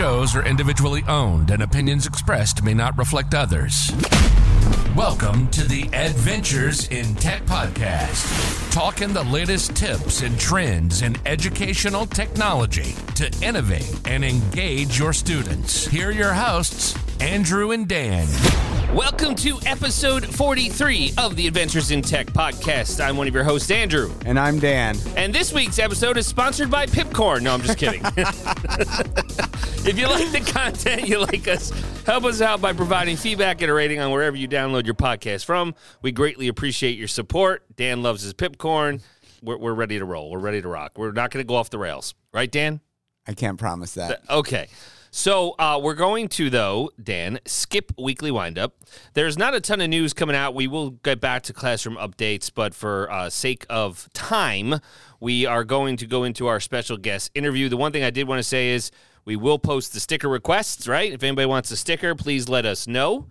shows are individually owned and opinions expressed may not reflect others. Welcome to the Adventures in Tech podcast, talking the latest tips and trends in educational technology to innovate and engage your students. Here are your hosts, Andrew and Dan. Welcome to episode 43 of the Adventures in Tech podcast. I'm one of your hosts, Andrew. And I'm Dan. And this week's episode is sponsored by Pipcorn. No, I'm just kidding. if you like the content, you like us, help us out by providing feedback and a rating on wherever you download your podcast from. We greatly appreciate your support. Dan loves his Pipcorn. We're, we're ready to roll. We're ready to rock. We're not going to go off the rails. Right, Dan? I can't promise that. Okay. So uh, we're going to, though, Dan, skip weekly windup. There's not a ton of news coming out. We will get back to classroom updates, but for uh, sake of time, we are going to go into our special guest interview. The one thing I did want to say is we will post the sticker requests, right? If anybody wants a sticker, please let us know.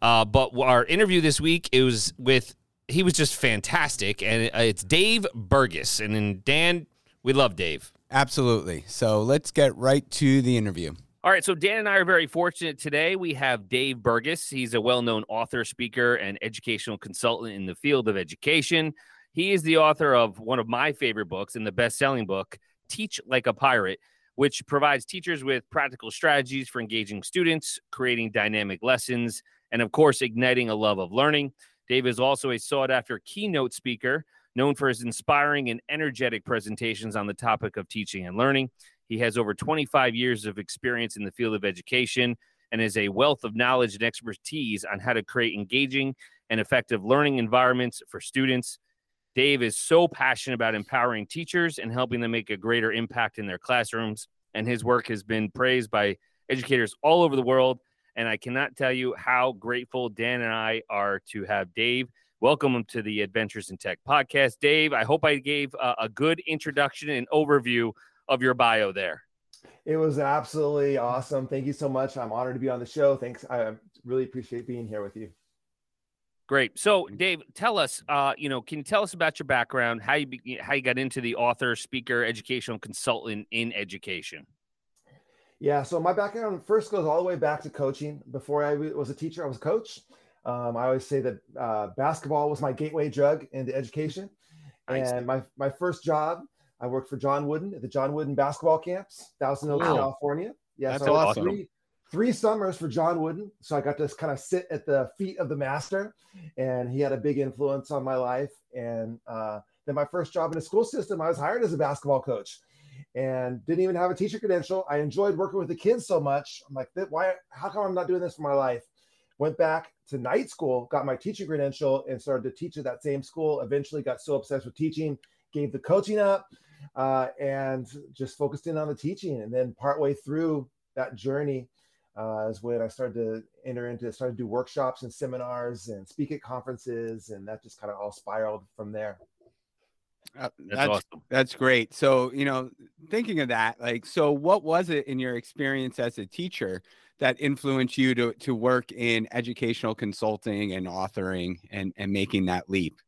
Uh, but our interview this week it was with he was just fantastic, and it's Dave Burgess. And then Dan, we love Dave. Absolutely. So let's get right to the interview. All right, so Dan and I are very fortunate today. We have Dave Burgess. He's a well known author, speaker, and educational consultant in the field of education. He is the author of one of my favorite books and the best selling book, Teach Like a Pirate, which provides teachers with practical strategies for engaging students, creating dynamic lessons, and of course, igniting a love of learning. Dave is also a sought after keynote speaker known for his inspiring and energetic presentations on the topic of teaching and learning. He has over 25 years of experience in the field of education and is a wealth of knowledge and expertise on how to create engaging and effective learning environments for students. Dave is so passionate about empowering teachers and helping them make a greater impact in their classrooms. And his work has been praised by educators all over the world. And I cannot tell you how grateful Dan and I are to have Dave. Welcome to the Adventures in Tech podcast. Dave, I hope I gave a good introduction and overview of your bio there. It was absolutely awesome. Thank you so much. I'm honored to be on the show. Thanks. I really appreciate being here with you. Great. So, Dave, tell us, uh, you know, can you tell us about your background, how you be, how you got into the author, speaker, educational consultant in education? Yeah. So my background first goes all the way back to coaching. Before I was a teacher, I was a coach. Um, I always say that uh, basketball was my gateway drug into education. And my my first job I worked for John Wooden at the John Wooden basketball camps, Thousand Oaks, wow. California. Yeah, That's so awesome. Three, three summers for John Wooden. So I got to kind of sit at the feet of the master, and he had a big influence on my life. And uh, then my first job in the school system, I was hired as a basketball coach and didn't even have a teacher credential. I enjoyed working with the kids so much. I'm like, why? How come I'm not doing this for my life? Went back to night school, got my teaching credential, and started to teach at that same school. Eventually, got so obsessed with teaching, gave the coaching up, uh, and just focused in on the teaching. And then partway through that journey uh, is when I started to enter into, started to do workshops and seminars and speak at conferences, and that just kind of all spiraled from there. Uh, that's, that's awesome. That's great. So, you know, thinking of that, like, so what was it in your experience as a teacher that influenced you to to work in educational consulting and authoring and and making that leap?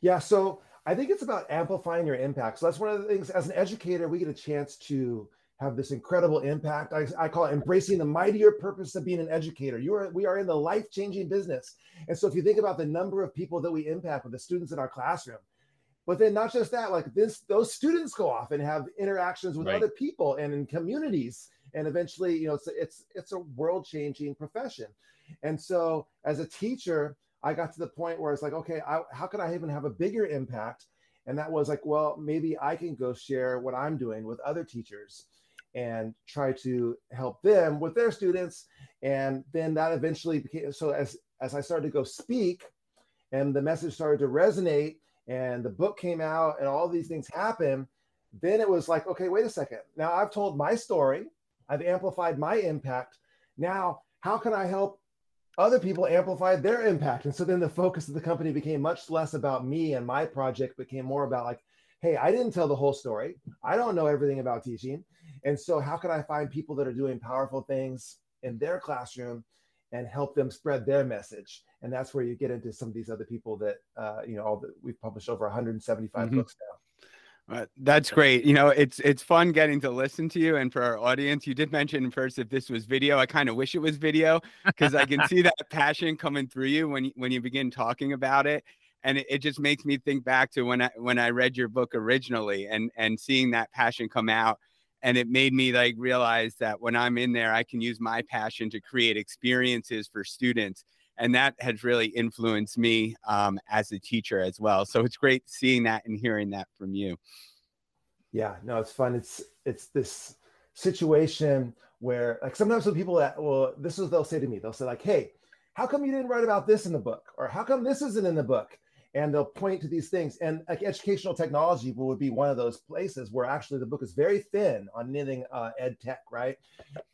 Yeah. So I think it's about amplifying your impact. So that's one of the things as an educator, we get a chance to have this incredible impact. I, I call it embracing the mightier purpose of being an educator. You are we are in the life-changing business. And so if you think about the number of people that we impact with the students in our classroom, but then not just that, like this, those students go off and have interactions with right. other people and in communities. And eventually, you know, it's it's it's a world-changing profession. And so as a teacher, I got to the point where it's like, okay, I, how can I even have a bigger impact? And that was like, well, maybe I can go share what I'm doing with other teachers and try to help them with their students. And then that eventually became so as as I started to go speak and the message started to resonate and the book came out and all these things happened, then it was like, okay, wait a second. Now I've told my story, I've amplified my impact. Now, how can I help other people amplified their impact. And so then the focus of the company became much less about me and my project, became more about like, hey, I didn't tell the whole story. I don't know everything about teaching. And so how can I find people that are doing powerful things in their classroom and help them spread their message? And that's where you get into some of these other people that, uh, you know, all that we've published over 175 mm-hmm. books now. Uh, that's great. You know, it's it's fun getting to listen to you. And for our audience, you did mention first if this was video. I kind of wish it was video because I can see that passion coming through you when when you begin talking about it. And it, it just makes me think back to when I when I read your book originally and and seeing that passion come out. And it made me like realize that when I'm in there, I can use my passion to create experiences for students and that has really influenced me um, as a teacher as well. So it's great seeing that and hearing that from you. Yeah, no, it's fun. It's it's this situation where like sometimes when people that well, this is they'll say to me, they'll say like, "Hey, how come you didn't write about this in the book?" or "How come this isn't in the book?" And they'll point to these things. And like educational technology would be one of those places where actually the book is very thin on anything uh, ed tech, right?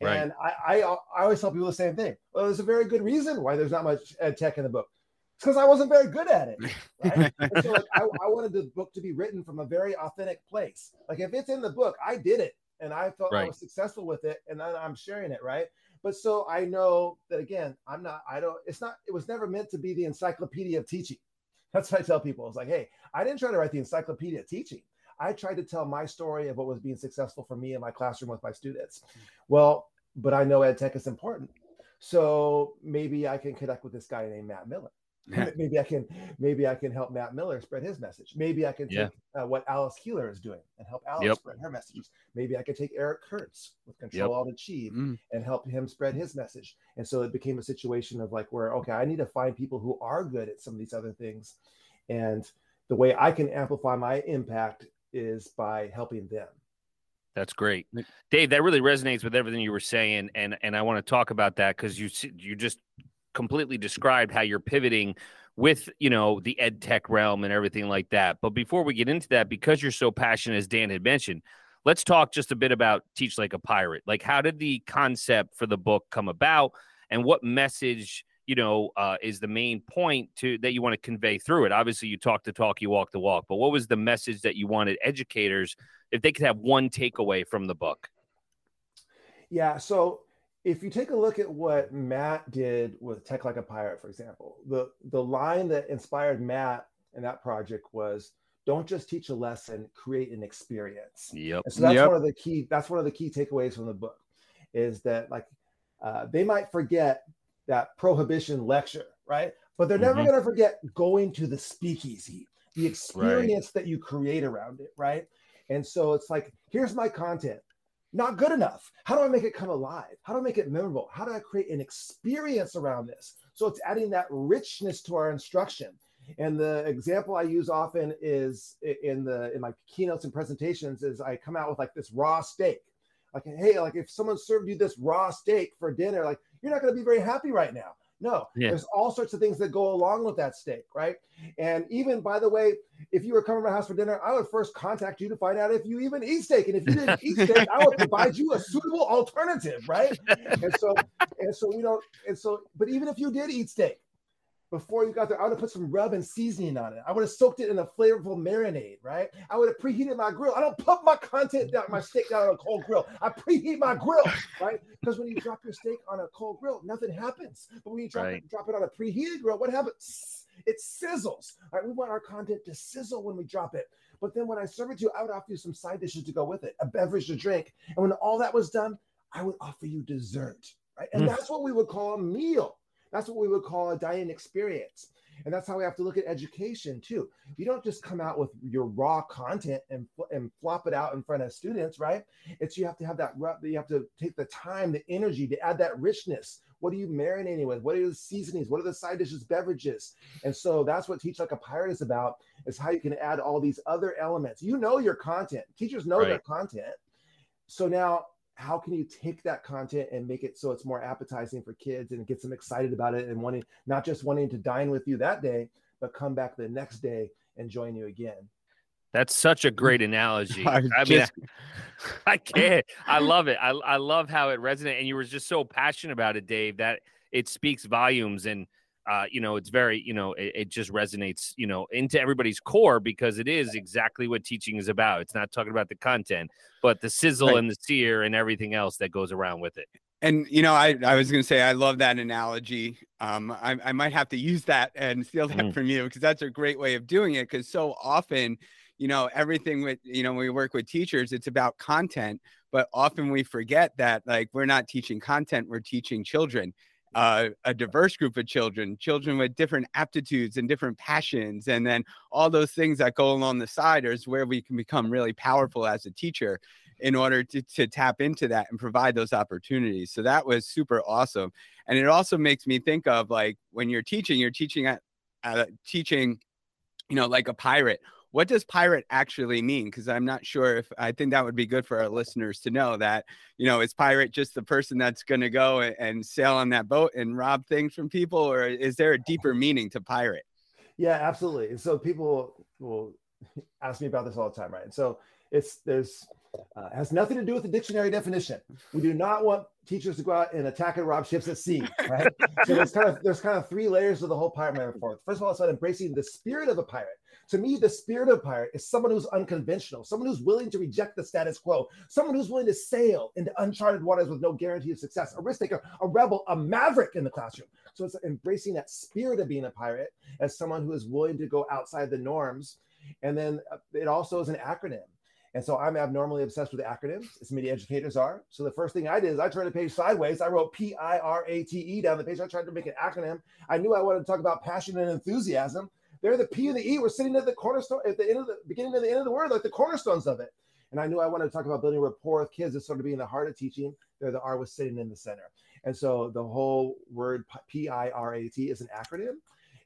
right. And I, I, I always tell people the same thing. Well, there's a very good reason why there's not much ed tech in the book. It's because I wasn't very good at it. Right? so like, I, I wanted the book to be written from a very authentic place. Like if it's in the book, I did it and I felt right. I was successful with it, and then I'm sharing it, right? But so I know that again, I'm not. I don't. It's not. It was never meant to be the encyclopedia of teaching. That's what I tell people. It's like, hey, I didn't try to write the encyclopedia teaching. I tried to tell my story of what was being successful for me in my classroom with my students. Well, but I know ed tech is important. So maybe I can connect with this guy named Matt Miller. maybe I can maybe I can help Matt Miller spread his message. Maybe I can take yeah. uh, what Alice Keeler is doing and help Alice yep. spread her messages. Maybe I could take Eric Curts with Control yep. Alt Achieve mm. and help him spread his message. And so it became a situation of like where okay, I need to find people who are good at some of these other things, and the way I can amplify my impact is by helping them. That's great, Dave. That really resonates with everything you were saying, and and I want to talk about that because you you just completely described how you're pivoting with you know the ed tech realm and everything like that. But before we get into that because you're so passionate as dan had mentioned let's talk just a bit about teach like a pirate. Like how did the concept for the book come about? And what message you know uh, is the main point to that you want to convey through it? Obviously you talk the talk you walk the walk but what was the message that you wanted educators if they could have one takeaway from the book? Yeah so if you take a look at what Matt did with Tech Like a Pirate, for example, the the line that inspired Matt in that project was don't just teach a lesson, create an experience. Yep. And so that's yep. one of the key that's one of the key takeaways from the book is that like uh, they might forget that prohibition lecture, right? But they're never mm-hmm. going to forget going to the speakeasy, the experience right. that you create around it, right? And so it's like, here's my content not good enough. How do I make it come alive? How do I make it memorable? How do I create an experience around this? So it's adding that richness to our instruction. And the example I use often is in the in my keynotes and presentations is I come out with like this raw steak. Like, hey, like if someone served you this raw steak for dinner, like you're not going to be very happy right now. No, yeah. there's all sorts of things that go along with that steak, right? And even by the way, if you were coming to my house for dinner, I would first contact you to find out if you even eat steak. And if you didn't eat steak, I would provide you a suitable alternative, right? And so, and so we don't, and so, but even if you did eat steak, before you got there, I would have put some rub and seasoning on it. I would have soaked it in a flavorful marinade, right? I would have preheated my grill. I don't put my content down, my steak down on a cold grill. I preheat my grill, right? Because when you drop your steak on a cold grill, nothing happens. But when you drop, right. it, drop it on a preheated grill, what happens? It sizzles. All right, we want our content to sizzle when we drop it. But then when I serve it to you, I would offer you some side dishes to go with it, a beverage to drink. And when all that was done, I would offer you dessert, right? And mm. that's what we would call a meal that's what we would call a dining experience. And that's how we have to look at education too. You don't just come out with your raw content and, and flop it out in front of students, right? It's you have to have that, you have to take the time, the energy to add that richness. What are you marinating with? What are the seasonings? What are the side dishes, beverages? And so that's what Teach Like a Pirate is about, is how you can add all these other elements. You know your content. Teachers know right. their content. So now how can you take that content and make it so it's more appetizing for kids and get them excited about it and wanting not just wanting to dine with you that day but come back the next day and join you again that's such a great analogy. I, I mean, I, I, can't. I love it. I, I love how it resonates. And you were just so passionate about it, Dave, that it speaks volumes. And uh, you know, it's very, you know, it, it, just resonates, you know, into everybody's core because it is exactly what teaching is about. It's not talking about the content, but the sizzle right. and the sear and everything else that goes around with it. And you know, I, I was going to say I love that analogy. Um, I, I might have to use that and steal that mm. from you because that's a great way of doing it. Because so often, you know, everything with, you know, when we work with teachers, it's about content, but often we forget that like we're not teaching content, we're teaching children. Uh, a diverse group of children, children with different aptitudes and different passions, and then all those things that go along the side is where we can become really powerful as a teacher in order to, to tap into that and provide those opportunities. So that was super awesome. And it also makes me think of like when you're teaching, you're teaching at uh, teaching, you know, like a pirate. What does pirate actually mean? Because I'm not sure if I think that would be good for our listeners to know that, you know, is pirate just the person that's going to go and, and sail on that boat and rob things from people, or is there a deeper meaning to pirate? Yeah, absolutely. So people will ask me about this all the time, right? And so it's there's uh, has nothing to do with the dictionary definition. We do not want teachers to go out and attack and rob ships at sea, right? so there's kind of there's kind of three layers of the whole pirate metaphor. First of all, it's about embracing the spirit of a pirate. To me, the spirit of pirate is someone who's unconventional, someone who's willing to reject the status quo, someone who's willing to sail into uncharted waters with no guarantee of success, a risk taker, a rebel, a maverick in the classroom. So it's embracing that spirit of being a pirate as someone who is willing to go outside the norms. And then uh, it also is an acronym. And so I'm abnormally obsessed with acronyms, as many educators are. So the first thing I did is I turned the page sideways. I wrote P I R A T E down the page. I tried to make an acronym. I knew I wanted to talk about passion and enthusiasm. There, the P and the E We're sitting at the cornerstone, at the end of the beginning and the end of the word, like the cornerstones of it. And I knew I wanted to talk about building rapport with kids as sort of being the heart of teaching. There, the R was sitting in the center. And so the whole word P I R A T is an acronym.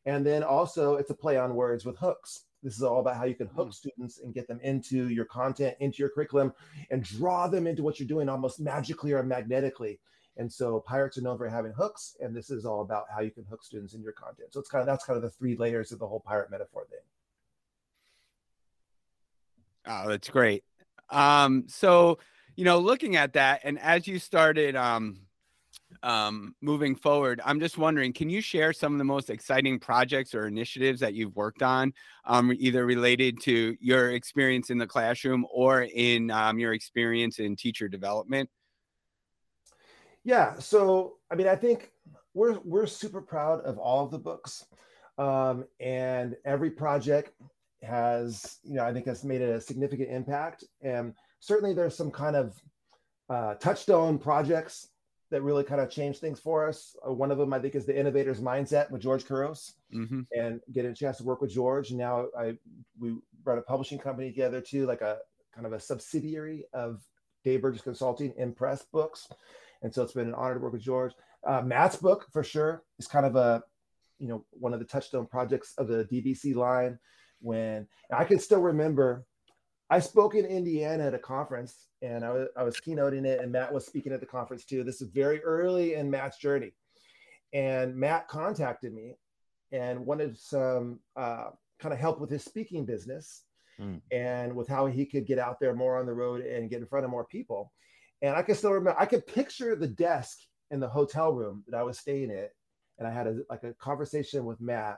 And then also it's a play on words with hooks. This is all about how you can hook mm. students and get them into your content, into your curriculum, and draw them into what you're doing almost magically or magnetically. And so pirates are known for having hooks, and this is all about how you can hook students in your content. So it's kind of that's kind of the three layers of the whole pirate metaphor thing. Oh, that's great. Um, so you know, looking at that, and as you started um um, moving forward, I'm just wondering, can you share some of the most exciting projects or initiatives that you've worked on, um, either related to your experience in the classroom or in um, your experience in teacher development? Yeah, so I mean, I think we're we're super proud of all of the books, um, and every project has, you know, I think has made a significant impact, and certainly there's some kind of uh, touchstone projects that really kind of changed things for us. Uh, one of them, I think, is the innovator's mindset with George Couros, mm-hmm. and getting a chance to work with George. Now I we run a publishing company together too, like a kind of a subsidiary of Dave Burgess Consulting, Impress Books. And so it's been an honor to work with George. Uh, Matt's book for sure is kind of a, you know, one of the touchstone projects of the DBC line. When I can still remember I spoke in Indiana at a conference and I was, I was keynoting it, and Matt was speaking at the conference too. This is very early in Matt's journey. And Matt contacted me and wanted some uh, kind of help with his speaking business mm. and with how he could get out there more on the road and get in front of more people. And I can still remember, I could picture the desk in the hotel room that I was staying at. And I had a, like a conversation with Matt.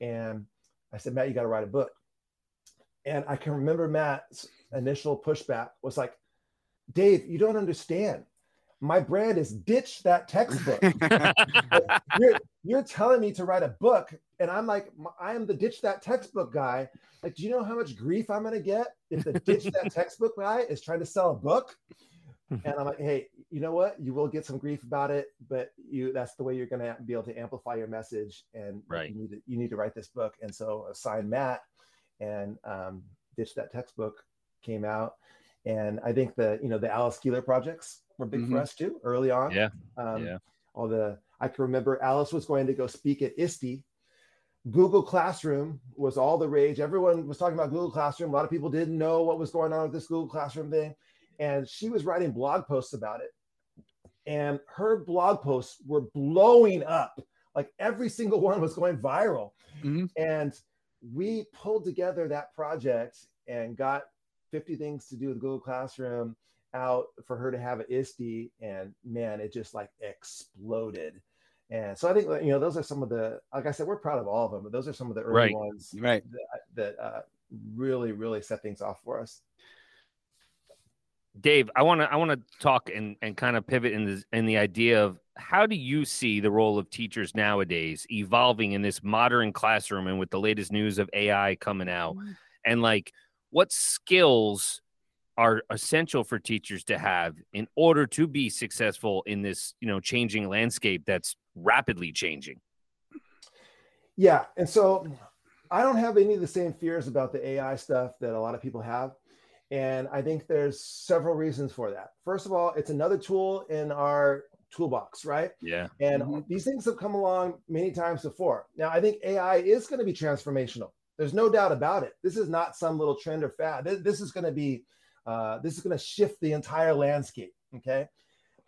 And I said, Matt, you got to write a book. And I can remember Matt's initial pushback was like, Dave, you don't understand. My brand is ditch that textbook. you're, you're telling me to write a book, and I'm like, I am the ditch that textbook guy. Like, do you know how much grief I'm going to get if the ditch that textbook guy is trying to sell a book? And I'm like, hey, you know what? You will get some grief about it, but you that's the way you're going to be able to amplify your message. And right. you need to you need to write this book. And so assign Matt and um, Ditch That Textbook came out. And I think the, you know, the Alice Keeler projects were big mm-hmm. for us too early on. Yeah. Um, yeah. All the, I can remember Alice was going to go speak at ISTE. Google Classroom was all the rage. Everyone was talking about Google Classroom. A lot of people didn't know what was going on with this Google Classroom thing. And she was writing blog posts about it. And her blog posts were blowing up. Like every single one was going viral. Mm-hmm. And we pulled together that project and got 50 things to do with Google Classroom out for her to have at ISTE. And man, it just like exploded. And so I think you know those are some of the like I said we're proud of all of them, but those are some of the early right. ones right. that, that uh, really really set things off for us. Dave, I want to I want to talk and and kind of pivot in this in the idea of how do you see the role of teachers nowadays evolving in this modern classroom and with the latest news of AI coming out, mm-hmm. and like what skills are essential for teachers to have in order to be successful in this, you know, changing landscape that's rapidly changing. Yeah, and so I don't have any of the same fears about the AI stuff that a lot of people have. And I think there's several reasons for that. First of all, it's another tool in our toolbox, right? Yeah. And mm-hmm. these things have come along many times before. Now, I think AI is going to be transformational. There's no doubt about it. This is not some little trend or fad. This, this is going to be, uh, this is going to shift the entire landscape. Okay.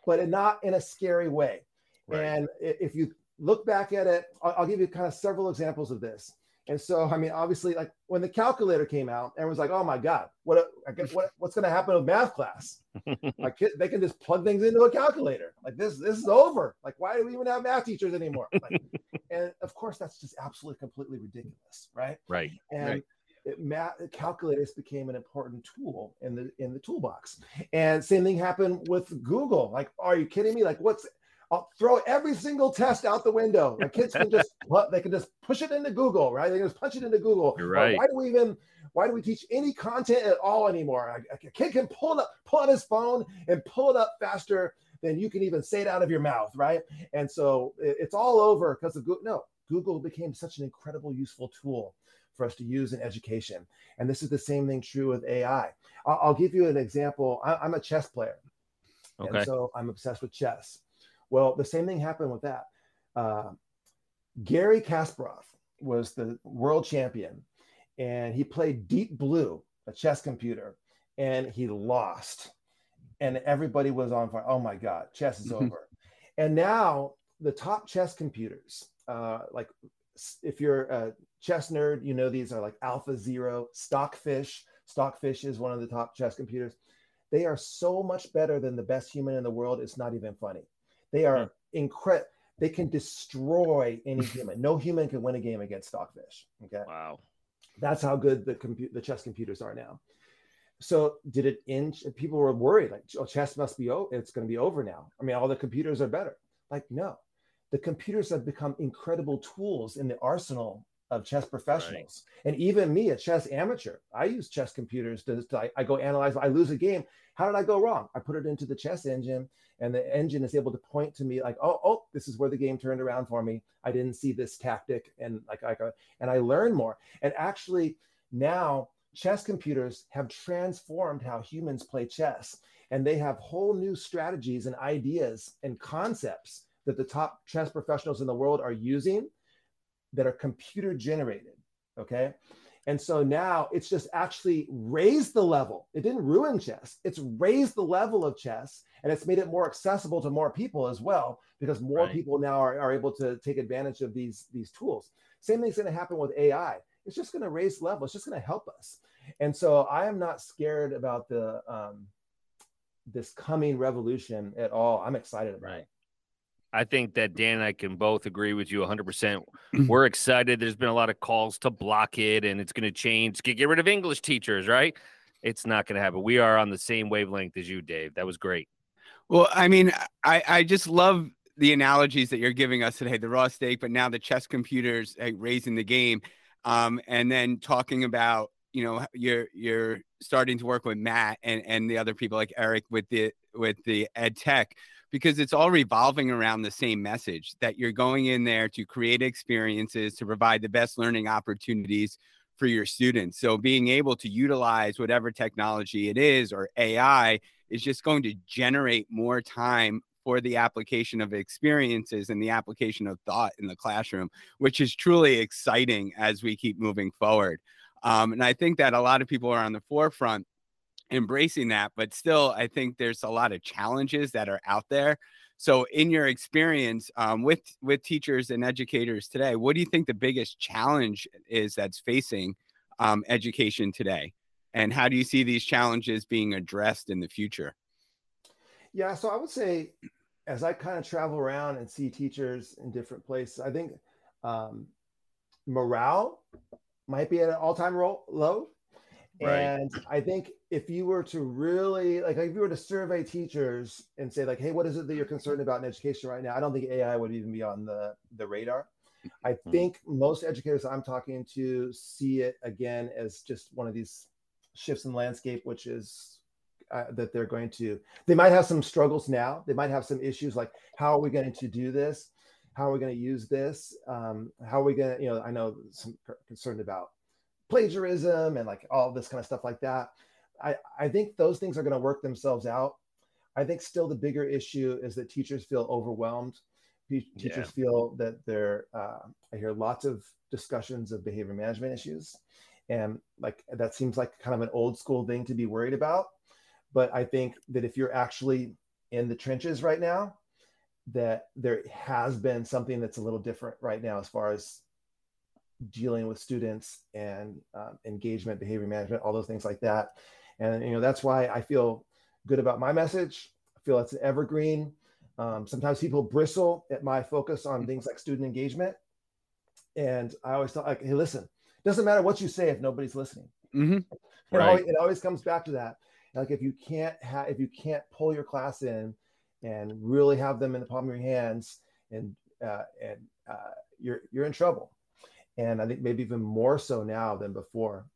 But not in a scary way. Right. And if you look back at it, I'll, I'll give you kind of several examples of this. And so, I mean, obviously, like when the calculator came out, everyone's like, "Oh my god, what? I guess what? What's going to happen with math class? like, they can just plug things into a calculator. Like this, this is over. Like, why do we even have math teachers anymore? Like, and of course, that's just absolutely, completely ridiculous, right? Right. And right. It, math calculators became an important tool in the in the toolbox. And same thing happened with Google. Like, are you kidding me? Like, what's I'll throw every single test out the window. My kids can just they can just push it into Google, right? They can just punch it into Google. You're right. Why do we even why do we teach any content at all anymore? A, a kid can pull it up, pull out his phone and pull it up faster than you can even say it out of your mouth, right? And so it, it's all over because of Google. No, Google became such an incredible, useful tool for us to use in education. And this is the same thing true with AI. I'll, I'll give you an example. I, am a chess player. Okay. And so I'm obsessed with chess. Well, the same thing happened with that. Uh, Garry Kasparov was the world champion, and he played Deep Blue, a chess computer, and he lost. And everybody was on fire. Oh my God, chess is over. And now the top chess computers, uh, like if you're a chess nerd, you know these are like Alpha Zero, Stockfish. Stockfish is one of the top chess computers. They are so much better than the best human in the world. It's not even funny. They are hmm. incredible. They can destroy any human. No human can win a game against Stockfish. Okay. Wow. That's how good the compu- the chess computers are now. So did it end? People were worried, like, oh, chess must be over. It's going to be over now. I mean, all the computers are better. Like, no, the computers have become incredible tools in the arsenal of chess professionals. Right. And even me, a chess amateur, I use chess computers to, to I, I, go analyze. I lose a game. How did I go wrong? I put it into the chess engine, and the engine is able to point to me like, oh, oh, this is where the game turned around for me. I didn't see this tactic, and like I go, uh, and I learn more. And actually, now chess computers have transformed how humans play chess, and they have whole new strategies and ideas and concepts that the top chess professionals in the world are using that are computer generated. Okay. And so now it's just actually raised the level. It didn't ruin chess. It's raised the level of chess and it's made it more accessible to more people as well because more right. people now are, are able to take advantage of these, these tools. Same thing's going to happen with AI. It's just going to raise level. It's just going to help us. And so I am not scared about the um, this coming revolution at all. I'm excited about right. it. I think that Dan and I can both agree with you 100%. We're excited. There's been a lot of calls to block it and it's going to change, get, get rid of English teachers, right? It's not going to happen. We are on the same wavelength as you, Dave. That was great. Well, I mean, I, I just love the analogies that you're giving us today the raw steak, but now the chess computers like, raising the game. Um, and then talking about, you know, you're, you're starting to work with Matt and, and the other people like Eric with the, with the ed tech because it's all revolving around the same message that you're going in there to create experiences to provide the best learning opportunities for your students. So being able to utilize whatever technology it is or AI is just going to generate more time for the application of experiences and the application of thought in the classroom, which is truly exciting as we keep moving forward. Um, and I think that a lot of people are on the forefront embracing that but still i think there's a lot of challenges that are out there. So in your experience um, with with teachers and educators today what do you think the biggest challenge is that's facing um, education today? And how do you see these challenges being addressed in the future? Yeah so i would say as i kind of travel around and see teachers in different places i think um, morale might be at an all-time low Right. And I think if you were to really like, if you were to survey teachers and say like, hey, what is it that you're concerned about in education right now? I don't think AI would even be on the the radar. I mm-hmm. think most educators I'm talking to see it again as just one of these shifts in landscape, which is uh, that they're going to. They might have some struggles now. They might have some issues like how are we going to do this? How are we going to use this? Um, how are we going to? You know, I know some concerned about plagiarism and like all this kind of stuff like that. I, I think those things are going to work themselves out. I think still the bigger issue is that teachers feel overwhelmed. Teachers yeah. feel that they're, uh, I hear lots of discussions of behavior management issues. And like that seems like kind of an old school thing to be worried about. But I think that if you're actually in the trenches right now, that there has been something that's a little different right now as far as dealing with students and um, engagement, behavior management, all those things like that. And you know that's why I feel good about my message. I feel it's an evergreen. Um, sometimes people bristle at my focus on things like student engagement, and I always thought like, hey, listen, it doesn't matter what you say if nobody's listening. Mm-hmm. Right. It, always, it always comes back to that. Like if you can't have, if you can't pull your class in and really have them in the palm of your hands, and uh, and uh, you're you're in trouble. And I think maybe even more so now than before.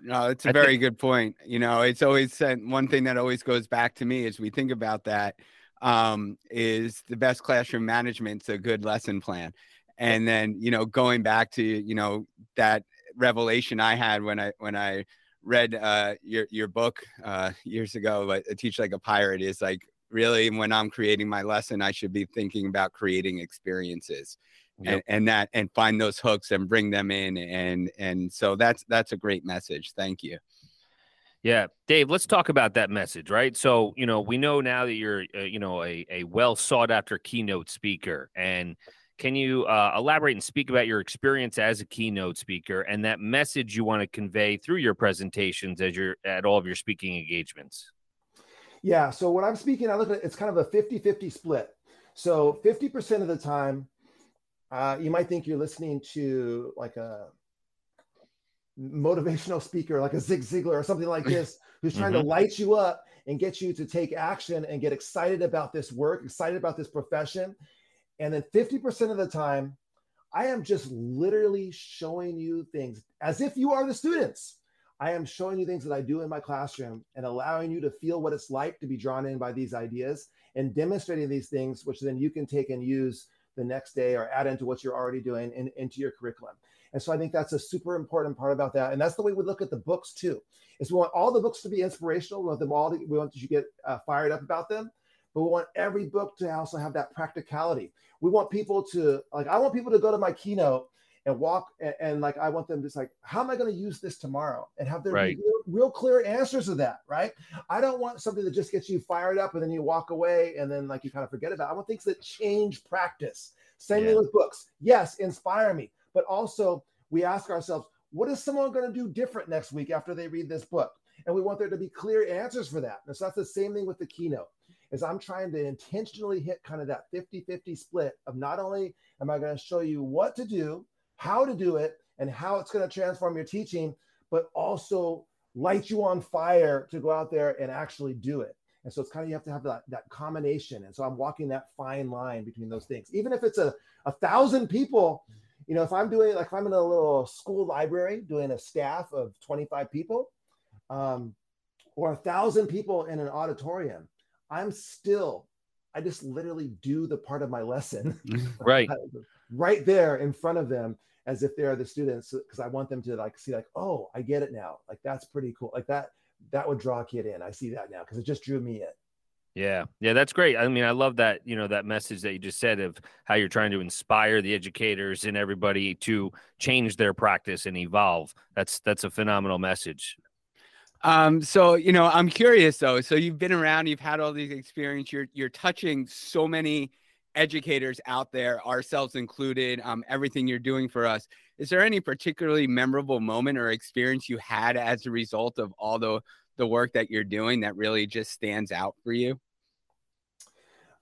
No, it's a very think- good point. You know, it's always said one thing that always goes back to me as we think about that um, is the best classroom management's a good lesson plan. And then, you know, going back to, you know, that revelation I had when I when I read uh, your your book uh, years ago, like Teach Like a Pirate, is like really when I'm creating my lesson, I should be thinking about creating experiences yep. and, and that and find those hooks and bring them in and and so that's that's a great message thank you yeah, Dave, let's talk about that message, right? So, you know, we know now that you're, uh, you know, a, a well sought after keynote speaker. And can you uh, elaborate and speak about your experience as a keynote speaker and that message you want to convey through your presentations as you're at all of your speaking engagements? Yeah. So, when I'm speaking, I look at it's kind of a 50 50 split. So, 50% of the time, uh, you might think you're listening to like a motivational speaker, like a Zig Ziglar or something like this, who's trying mm-hmm. to light you up and get you to take action and get excited about this work, excited about this profession. And then 50% of the time, I am just literally showing you things as if you are the students. I am showing you things that I do in my classroom and allowing you to feel what it's like to be drawn in by these ideas and demonstrating these things, which then you can take and use the next day or add into what you're already doing in, into your curriculum. And so I think that's a super important part about that. And that's the way we look at the books too. Is we want all the books to be inspirational. We want them all to, we want you to get uh, fired up about them, but we want every book to also have that practicality. We want people to like, I want people to go to my keynote and walk and, and, like I want them just like, how am I going to use this tomorrow? And have their right. real, real, clear answers to that, right? I don't want something that just gets you fired up and then you walk away and then like you kind of forget about. It. I want things that change practice. Same yeah. thing with books. Yes, inspire me, but also we ask ourselves, what is someone going to do different next week after they read this book? And we want there to be clear answers for that. And so that's the same thing with the keynote is I'm trying to intentionally hit kind of that 50-50 split of not only am I going to show you what to do, how to do it and how it's going to transform your teaching, but also light you on fire to go out there and actually do it. And so it's kind of you have to have that, that combination. And so I'm walking that fine line between those things. Even if it's a, a thousand people, you know, if I'm doing like if I'm in a little school library doing a staff of 25 people, um, or a thousand people in an auditorium, I'm still, I just literally do the part of my lesson. Right. right there in front of them as if they're the students because I want them to like see like oh I get it now like that's pretty cool like that that would draw a kid in I see that now because it just drew me in. Yeah, yeah, that's great. I mean, I love that you know that message that you just said of how you're trying to inspire the educators and everybody to change their practice and evolve. That's that's a phenomenal message. Um, so you know, I'm curious though. So you've been around, you've had all these experience. You're you're touching so many educators out there, ourselves included, um, everything you're doing for us. Is there any particularly memorable moment or experience you had as a result of all the the work that you're doing that really just stands out for you?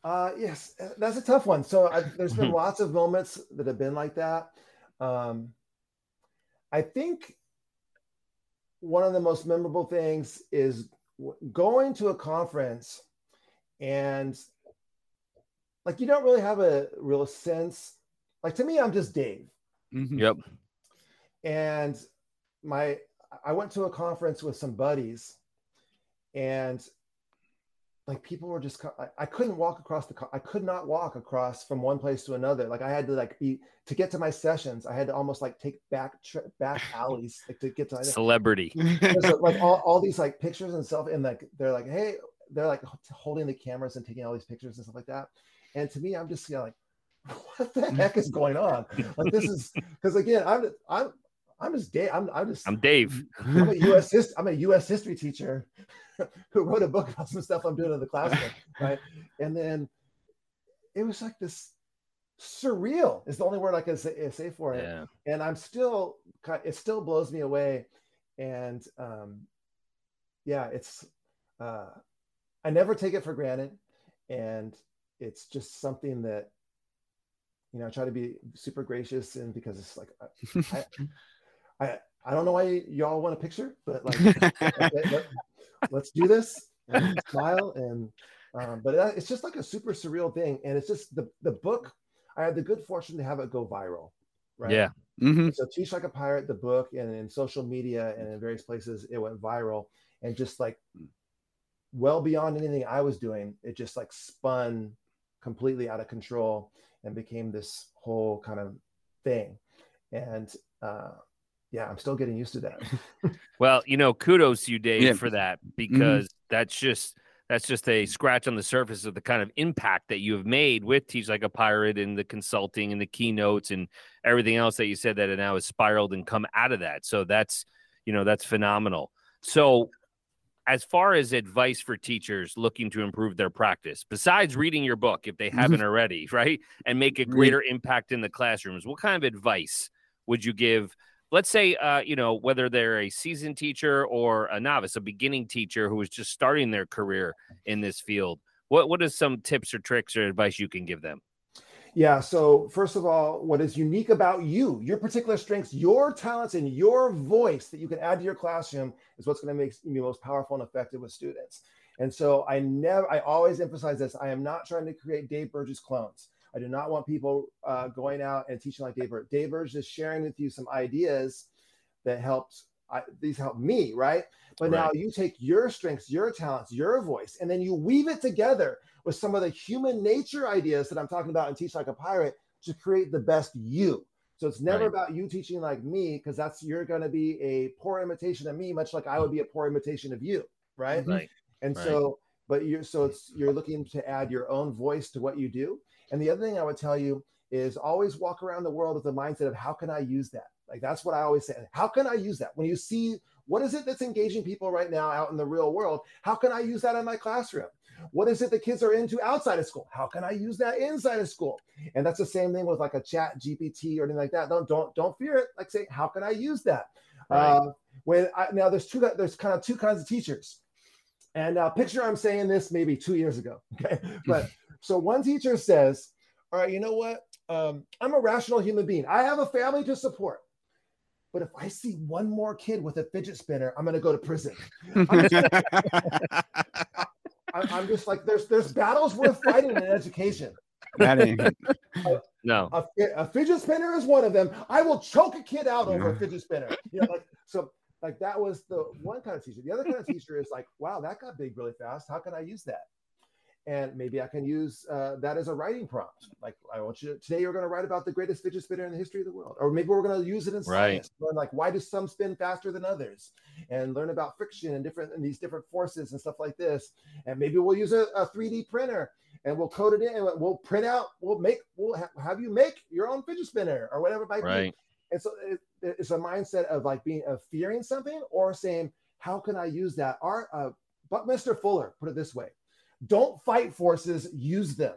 Uh, yes, uh, that's a tough one. So I, there's been lots of moments that have been like that. Um, I think one of the most memorable things is going to a conference and like you don't really have a real sense. Like to me, I'm just Dave. Mm-hmm. Yep. And my I went to a conference with some buddies, and like people were just I, couldn't walk across the I could not walk across from one place to another. Like I had to like be to get to my sessions. I had to almost like take back back alleys like to get to celebrity. like all, all these like pictures and stuff, and like they're like, hey, they're like holding the cameras and taking all these pictures and stuff like that. And to me, I'm just you know, like, what the mm. heck is going on? Like this is because again, I'm I'm I'm just Dave. I'm, I'm just I'm Dave. I'm a U.S. Hist- I'm a U.S. history teacher who wrote a book about some stuff I'm doing in the classroom, right? And then it was like this surreal is the only word I can say, say for it. Yeah. And I'm still, it still blows me away. And um, yeah, it's, uh, I never take it for granted. And it's just something that, you know, I try to be super gracious and because it's like, I, I, I don't know why y'all want a picture, but like, let, us do this and smile. And, um, but it's just like a super surreal thing. And it's just the, the book, I had the good fortune to have it go viral. Right. Yeah. Mm-hmm. So Teach Like a Pirate, the book, and in social media and in various places, it went viral. And just like well beyond anything I was doing, it just like spun completely out of control and became this whole kind of thing. And uh, yeah, I'm still getting used to that. well, you know, kudos to you, Dave, yeah. for that mm-hmm. because mm-hmm. that's just that's just a scratch on the surface of the kind of impact that you have made with Teach Like a Pirate and the consulting and the keynotes and everything else that you said that it now has spiraled and come out of that. So that's you know that's phenomenal. So as far as advice for teachers looking to improve their practice, besides reading your book if they mm-hmm. haven't already, right, and make a greater impact in the classrooms, what kind of advice would you give let's say uh, you know whether they're a seasoned teacher or a novice a beginning teacher who is just starting their career in this field what what are some tips or tricks or advice you can give them? Yeah so first of all what is unique about you your particular strengths your talents and your voice that you can add to your classroom is what's going to make you most powerful and effective with students. And so i never i always emphasize this i am not trying to create dave burgess clones I do not want people uh, going out and teaching like Dave Burgess. Dave Burgess is sharing with you some ideas that helped. I, these help me, right? But right. now you take your strengths, your talents, your voice, and then you weave it together with some of the human nature ideas that I'm talking about in Teach Like a Pirate to create the best you. So it's never right. about you teaching like me because that's you're going to be a poor imitation of me, much like I would be a poor imitation of you, right? Right. And right. so, but you're so it's you're looking to add your own voice to what you do, and the other thing I would tell you is always walk around the world with the mindset of how can I use that? Like that's what I always say. How can I use that? When you see what is it that's engaging people right now out in the real world? How can I use that in my classroom? What is it the kids are into outside of school? How can I use that inside of school? And that's the same thing with like a chat GPT or anything like that. Don't don't don't fear it. Like say, how can I use that? Right. Uh, when I, now there's two there's kind of two kinds of teachers. And uh, picture I'm saying this maybe two years ago. Okay, but so one teacher says, All right, you know what? Um, I'm a rational human being. I have a family to support. But if I see one more kid with a fidget spinner, I'm going to go to prison. I'm just, I'm just like, there's there's battles worth fighting in education. That ain't no. A, a, fidget spinner is one of them. I will choke a kid out over a fidget spinner. You know, like so, like that was the one kind of teacher. The other kind of teacher is like, wow, that got big really fast. How can I use that? And maybe I can use uh, that as a writing prompt. Like I want you to, today you're going to write about the greatest fidget spinner in the history of the world, or maybe we're going to use it in science. Right. Learn like why do some spin faster than others, and learn about friction and different and these different forces and stuff like this. And maybe we'll use a, a 3D printer and we'll code it in and we'll print out. We'll make we'll ha- have you make your own fidget spinner or whatever it might right. be. And so it, it's a mindset of like being of fearing something or saying how can I use that? Our uh, Buckminster Fuller put it this way don't fight forces, use them.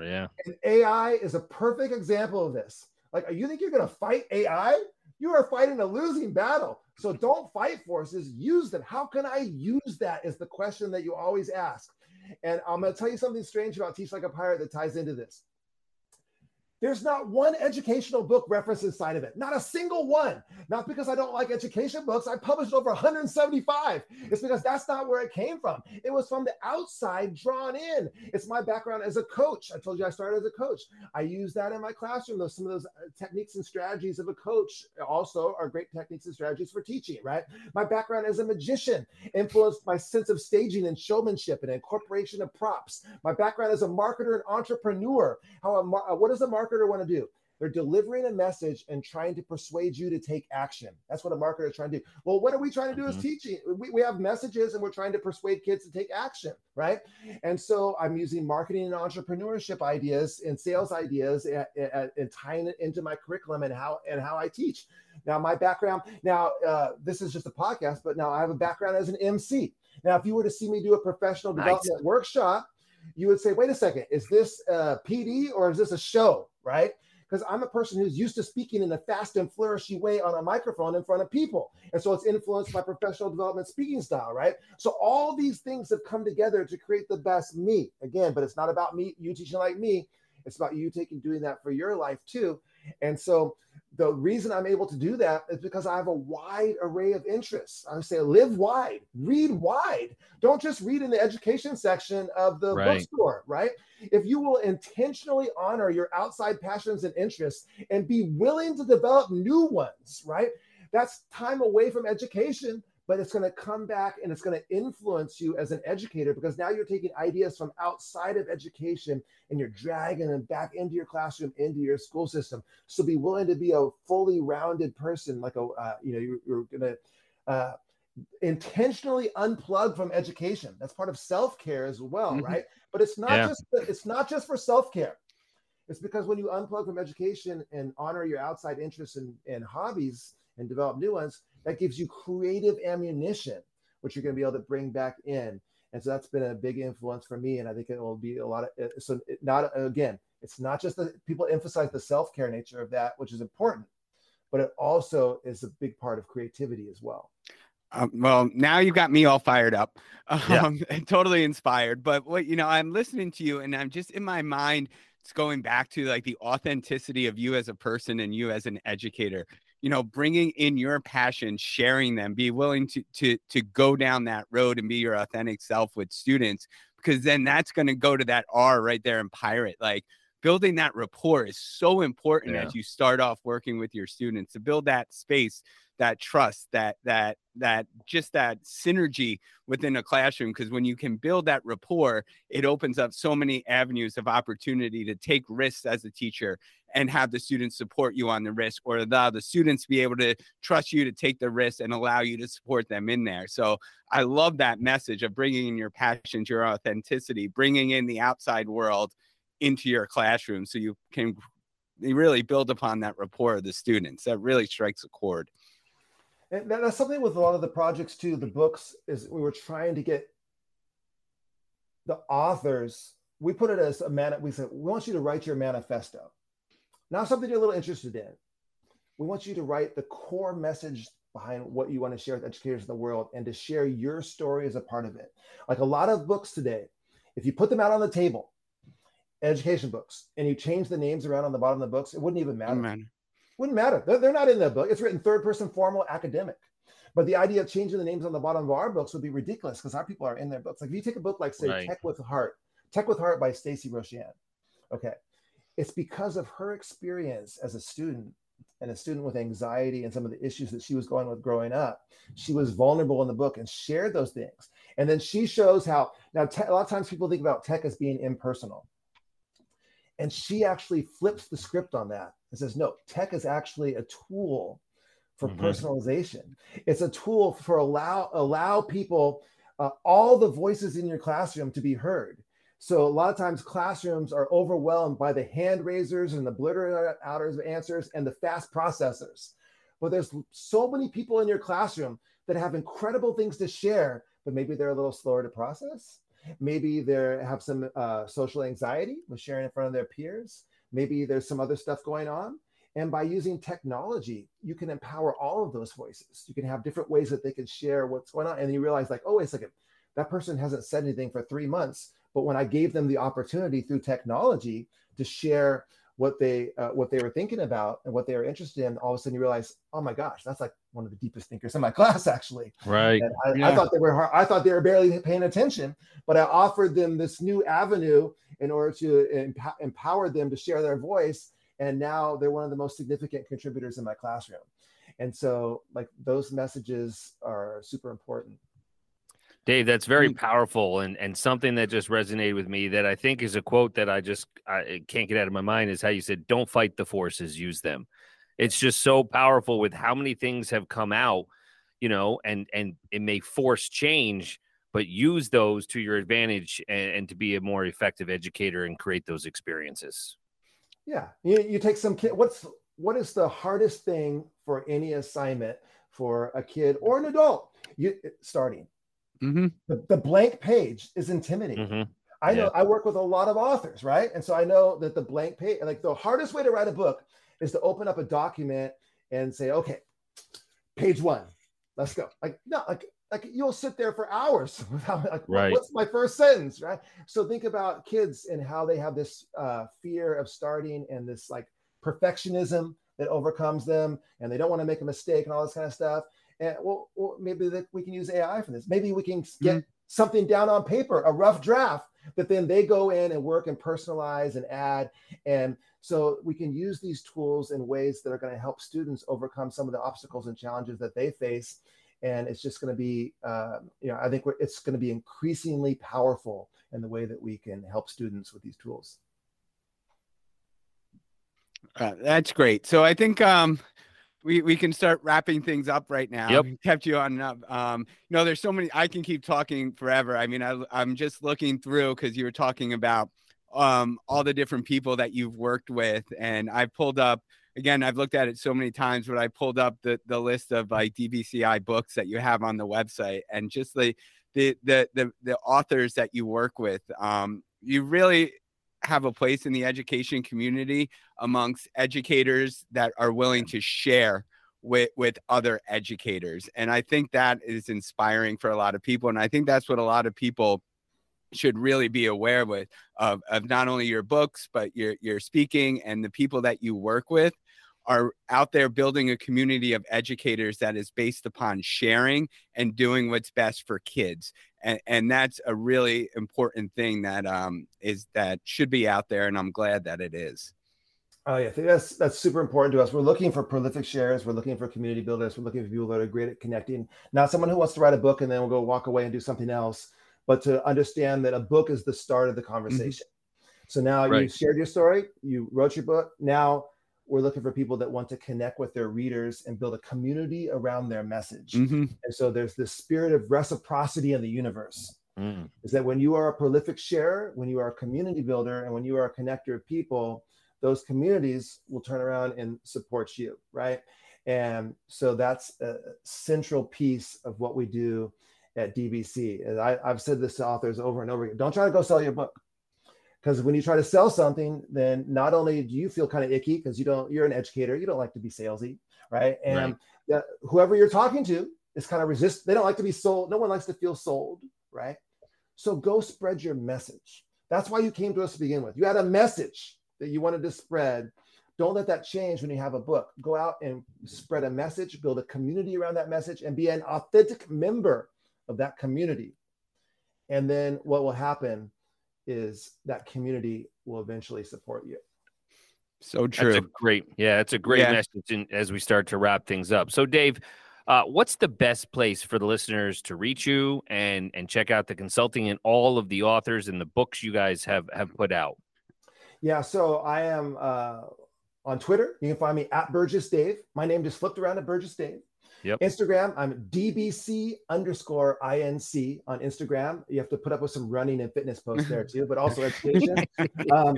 Yeah. And AI is a perfect example of this. Like, you think you're going to fight AI? You are fighting a losing battle. So don't fight forces, use them. How can I use that? Is the question that you always ask. And I'm going to tell you something strange about Teach Like a Pirate that ties into this. There's not one educational book reference inside of it. Not a single one. Not because I don't like education books. I published over 175. It's because that's not where it came from. It was from the outside drawn in. It's my background as a coach. I told you I started as a coach. I use that in my classroom. Those some of those uh, techniques and strategies of a coach also are great techniques and strategies for teaching, right? My background as a magician influenced my sense of staging and showmanship and incorporation of props. My background as a marketer and entrepreneur. How a mar- what is a marketer marketer want to do? They're delivering a message and trying to persuade you to take action. That's what a marketer is trying to do. Well, what are we trying to do mm-hmm. as teaching? We, we have messages and we're trying to persuade kids to take action, right? And so I'm using marketing and entrepreneurship ideas and sales ideas and, and, and tying it into my curriculum and how and how I teach. Now, my background, now uh, this is just a podcast, but now I have a background as an MC. Now, if you were to see me do a professional development nice. workshop, you would say, wait a second, is this a PD or is this a show? Right? Because I'm a person who's used to speaking in a fast and flourishy way on a microphone in front of people. And so it's influenced my professional development speaking style, right? So all these things have come together to create the best me. Again, but it's not about me, you teaching like me. It's about you taking doing that for your life too. And so the reason I'm able to do that is because I have a wide array of interests. I say live wide, read wide. Don't just read in the education section of the right. bookstore, right? If you will intentionally honor your outside passions and interests and be willing to develop new ones, right? That's time away from education but it's going to come back and it's going to influence you as an educator because now you're taking ideas from outside of education and you're dragging them back into your classroom, into your school system. So be willing to be a fully rounded person, like a, uh, you know, you're, you're going to uh, intentionally unplug from education. That's part of self care as well, mm-hmm. right? But it's not yeah. just it's not just for self care. It's because when you unplug from education and honor your outside interests and, and hobbies and develop new ones, that gives you creative ammunition, which you're going to be able to bring back in. And so that's been a big influence for me. And I think it will be a lot of, uh, so not, again, it's not just that people emphasize the self care nature of that, which is important, but it also is a big part of creativity as well. Um, well, now you've got me all fired up, um, yeah. totally inspired. But what you know, I'm listening to you, and I'm just in my mind, it's going back to like the authenticity of you as a person and you as an educator you know bringing in your passion sharing them be willing to to to go down that road and be your authentic self with students because then that's going to go to that r right there in pirate like building that rapport is so important yeah. as you start off working with your students to build that space that trust that that that just that synergy within a classroom because when you can build that rapport it opens up so many avenues of opportunity to take risks as a teacher and have the students support you on the risk or allow the students be able to trust you to take the risk and allow you to support them in there. So i love that message of bringing in your passions your authenticity bringing in the outside world into your classroom so you can really build upon that rapport of the students. That really strikes a chord and that's something with a lot of the projects too the books is we were trying to get the authors we put it as a man we said we want you to write your manifesto. Not something you're a little interested in. We want you to write the core message behind what you want to share with educators in the world and to share your story as a part of it. Like a lot of books today if you put them out on the table education books and you change the names around on the bottom of the books it wouldn't even matter wouldn't matter. They're, they're not in the book. It's written third person formal academic. But the idea of changing the names on the bottom of our books would be ridiculous because our people are in their books. Like if you take a book like say right. Tech with Heart, Tech with Heart by Stacey Roshan. Okay. It's because of her experience as a student and a student with anxiety and some of the issues that she was going with growing up. She was vulnerable in the book and shared those things. And then she shows how now te- a lot of times people think about tech as being impersonal. And she actually flips the script on that and says, no, tech is actually a tool for mm-hmm. personalization. It's a tool for allow allow people uh, all the voices in your classroom to be heard. So a lot of times classrooms are overwhelmed by the hand raisers and the blitter outers of answers and the fast processors. But there's so many people in your classroom that have incredible things to share, but maybe they're a little slower to process. Maybe they have some uh, social anxiety with sharing in front of their peers. Maybe there's some other stuff going on. And by using technology, you can empower all of those voices. You can have different ways that they can share what's going on. And you realize, like, oh, wait a second, that person hasn't said anything for three months. But when I gave them the opportunity through technology to share what they uh, what they were thinking about and what they were interested in, all of a sudden you realize, oh my gosh, that's like one of the deepest thinkers in my class, actually. Right. I, yeah. I, thought they were hard, I thought they were barely paying attention, but I offered them this new avenue in order to emp- empower them to share their voice, and now they're one of the most significant contributors in my classroom. And so, like those messages are super important. Dave, that's very mm. powerful and and something that just resonated with me that I think is a quote that I just I can't get out of my mind is how you said don't fight the forces, use them. It's just so powerful with how many things have come out, you know, and and it may force change, but use those to your advantage and, and to be a more effective educator and create those experiences. Yeah, you, you take some kid. What's what is the hardest thing for any assignment for a kid or an adult? You starting Mm-hmm. The, the, blank page is intimidating. Mm-hmm. I know yeah. I work with a lot of authors, right? And so I know that the blank page, like the hardest way to write a book is to open up a document and say, okay, page one, let's go. Like, no, like, like you'll sit there for hours without like, right. what's my first sentence, right? So think about kids and how they have this uh, fear of starting and this like perfectionism that overcomes them, and they don't want to make a mistake and all this kind of stuff and well, well maybe that we can use AI for this. Maybe we can get mm-hmm. something down on paper, a rough draft that then they go in and work and personalize and add. And so we can use these tools in ways that are going to help students overcome some of the obstacles and challenges that they face. And it's just going to be, uh, you know, I think it's going to be increasingly powerful in the way that we can help students with these tools. Uh, that's great. So I think um, we we can start wrapping things up right now. Yep. We kept you on up. Um, you know, there's so many. I can keep talking forever. I mean, I I'm just looking through because you were talking about um all the different people that you've worked with, and I pulled up again. I've looked at it so many times, but I pulled up the the list of like DBCI books that you have on the website, and just the the the the, the authors that you work with. Um, you really have a place in the education community amongst educators that are willing to share with with other educators. And i think that is inspiring for a lot of people. And i think that's what a lot of people should really be aware with of, of not only your books but your your speaking and the people that you work with are out there building a community of educators that is based upon sharing and doing what's best for kids and, and that's a really important thing that um, is that should be out there and i'm glad that it is Oh yeah, I think that's that's super important to us. We're looking for prolific shares. We're looking for community builders. We're looking for people that are great at connecting. Not someone who wants to write a book and then will go walk away and do something else, but to understand that a book is the start of the mm-hmm. conversation. Mm-hmm. So now right. you shared your story, you wrote your book. Now we're looking for people that want to connect with their readers and build a community around their message. Mm-hmm. And so there's this spirit of reciprocity in the universe. Mm. Is that when you are a prolific sharer, when you are a community builder, and when you are a connector of people, those communities will turn around and support you, right? And so that's a central piece of what we do at DBC. And I, have said this to authors over and over again don't try to go sell your book because when you try to sell something then not only do you feel kind of icky because you don't you're an educator you don't like to be salesy right? And right. whoever you're talking to is kind of resist they don't like to be sold no one likes to feel sold right? So go spread your message. That's why you came to us to begin with. You had a message that you wanted to spread. Don't let that change when you have a book. Go out and spread a message build a community around that message and be an authentic member of that community. And then what will happen is that community will eventually support you. So true. That's a great, yeah, it's a great yeah. message in, as we start to wrap things up. So, Dave, uh, what's the best place for the listeners to reach you and and check out the consulting and all of the authors and the books you guys have have put out? Yeah, so I am uh, on Twitter. You can find me at Burgess Dave. My name just flipped around to Burgess Dave. Yep. Instagram, I'm DBC underscore INC on Instagram. You have to put up with some running and fitness posts there too, but also education. um,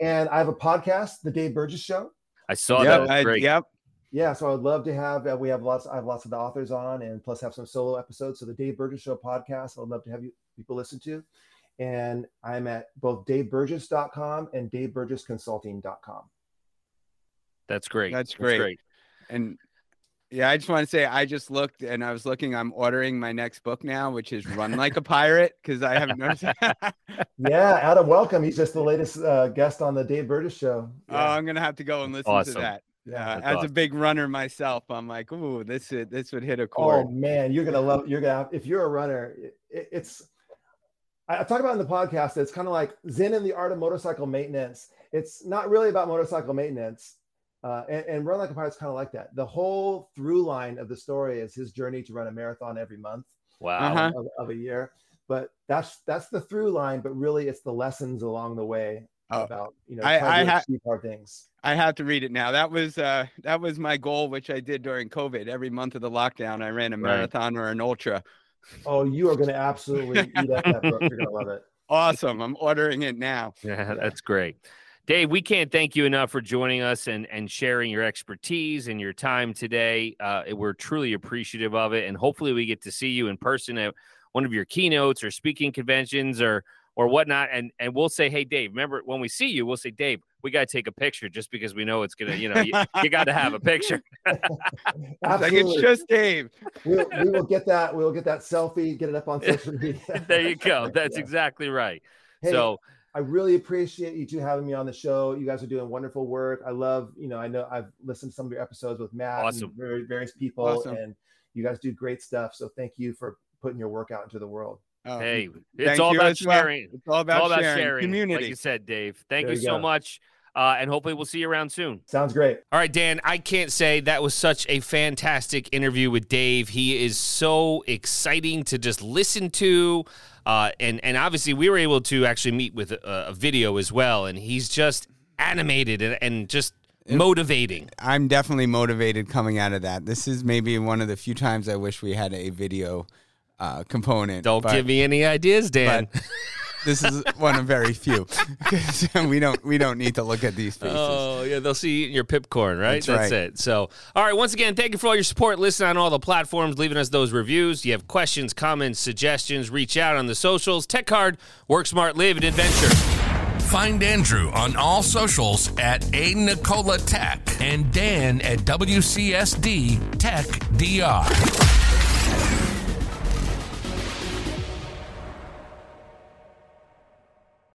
and I have a podcast, The Dave Burgess Show. I saw yep, that. great. yep. Yeah, so I'd love to have. Uh, we have lots. I have lots of the authors on, and plus have some solo episodes. So the Dave Burgess Show podcast, I'd love to have you people listen to. And I'm at both DaveBurgess.com and DaveBurgessConsulting.com. That's great. That's great. That's great. And Yeah, I just want to say I just looked and I was looking. I'm ordering my next book now, which is Run Like a Pirate, because I haven't noticed. yeah, Adam Welcome. He's just the latest uh, guest on the Dave Burgess show. Yeah. Oh, I'm gonna have to go and listen awesome. to that. Yeah, as awesome. a big runner myself, I'm like, ooh, this would this would hit a chord. Oh man, you're gonna love. You're gonna if you're a runner, it, it's. I talk about in the podcast. It's kind of like Zen and the art of motorcycle maintenance. It's not really about motorcycle maintenance uh, and, and, Run Like a Pirate is kind of like that. The whole through line of the story is his journey to run a marathon every month. Wow. Uh-huh. Of, of, a year. But that's that's the through line, but really it's the lessons along the way oh, about you know I, I have hard things. I have to read it now. That was uh that was my goal, which I did during COVID. Every month of the lockdown, I ran a marathon right. or an ultra. Oh, you are going to absolutely eat up that book. You're going to love it. Awesome. I'm ordering it now. Yeah, that's great. Dave, we can't thank you enough for joining us and, and sharing your expertise and your time today. Uh, we're truly appreciative of it. And hopefully, we get to see you in person at one of your keynotes or speaking conventions or or whatnot. And and we'll say, hey, Dave, remember when we see you, we'll say, Dave, we got to take a picture just because we know it's gonna, you know, you, you got to have a picture. like it's just Dave. we'll, we will get that. We'll get that selfie. Get it up on social media. there you go. That's yeah. exactly right. Hey, so I really appreciate you two having me on the show. You guys are doing wonderful work. I love, you know, I know I've listened to some of your episodes with Matt awesome. and various people, awesome. and you guys do great stuff. So thank you for putting your work out into the world. Oh, hey, it's all about sharing. Well. It's all about, it's all about sharing. sharing. Community, like you said, Dave. Thank there you, you so much. Uh, and hopefully we'll see you around soon. Sounds great. All right, Dan, I can't say that was such a fantastic interview with Dave. He is so exciting to just listen to. Uh, and and obviously we were able to actually meet with a, a video as well, and he's just animated and, and just motivating. I'm definitely motivated coming out of that. This is maybe one of the few times I wish we had a video uh, component. Don't but, give me any ideas, Dan. this is one of very few. we don't we don't need to look at these faces. Oh yeah, they'll see you eating your pipcorn, right? That's, That's right. it. So all right, once again, thank you for all your support. Listen on all the platforms, leaving us those reviews. You have questions, comments, suggestions, reach out on the socials. Tech Card, work smart, live an adventure. Find Andrew on all socials at A Nikola Tech and Dan at WCSD Tech DR.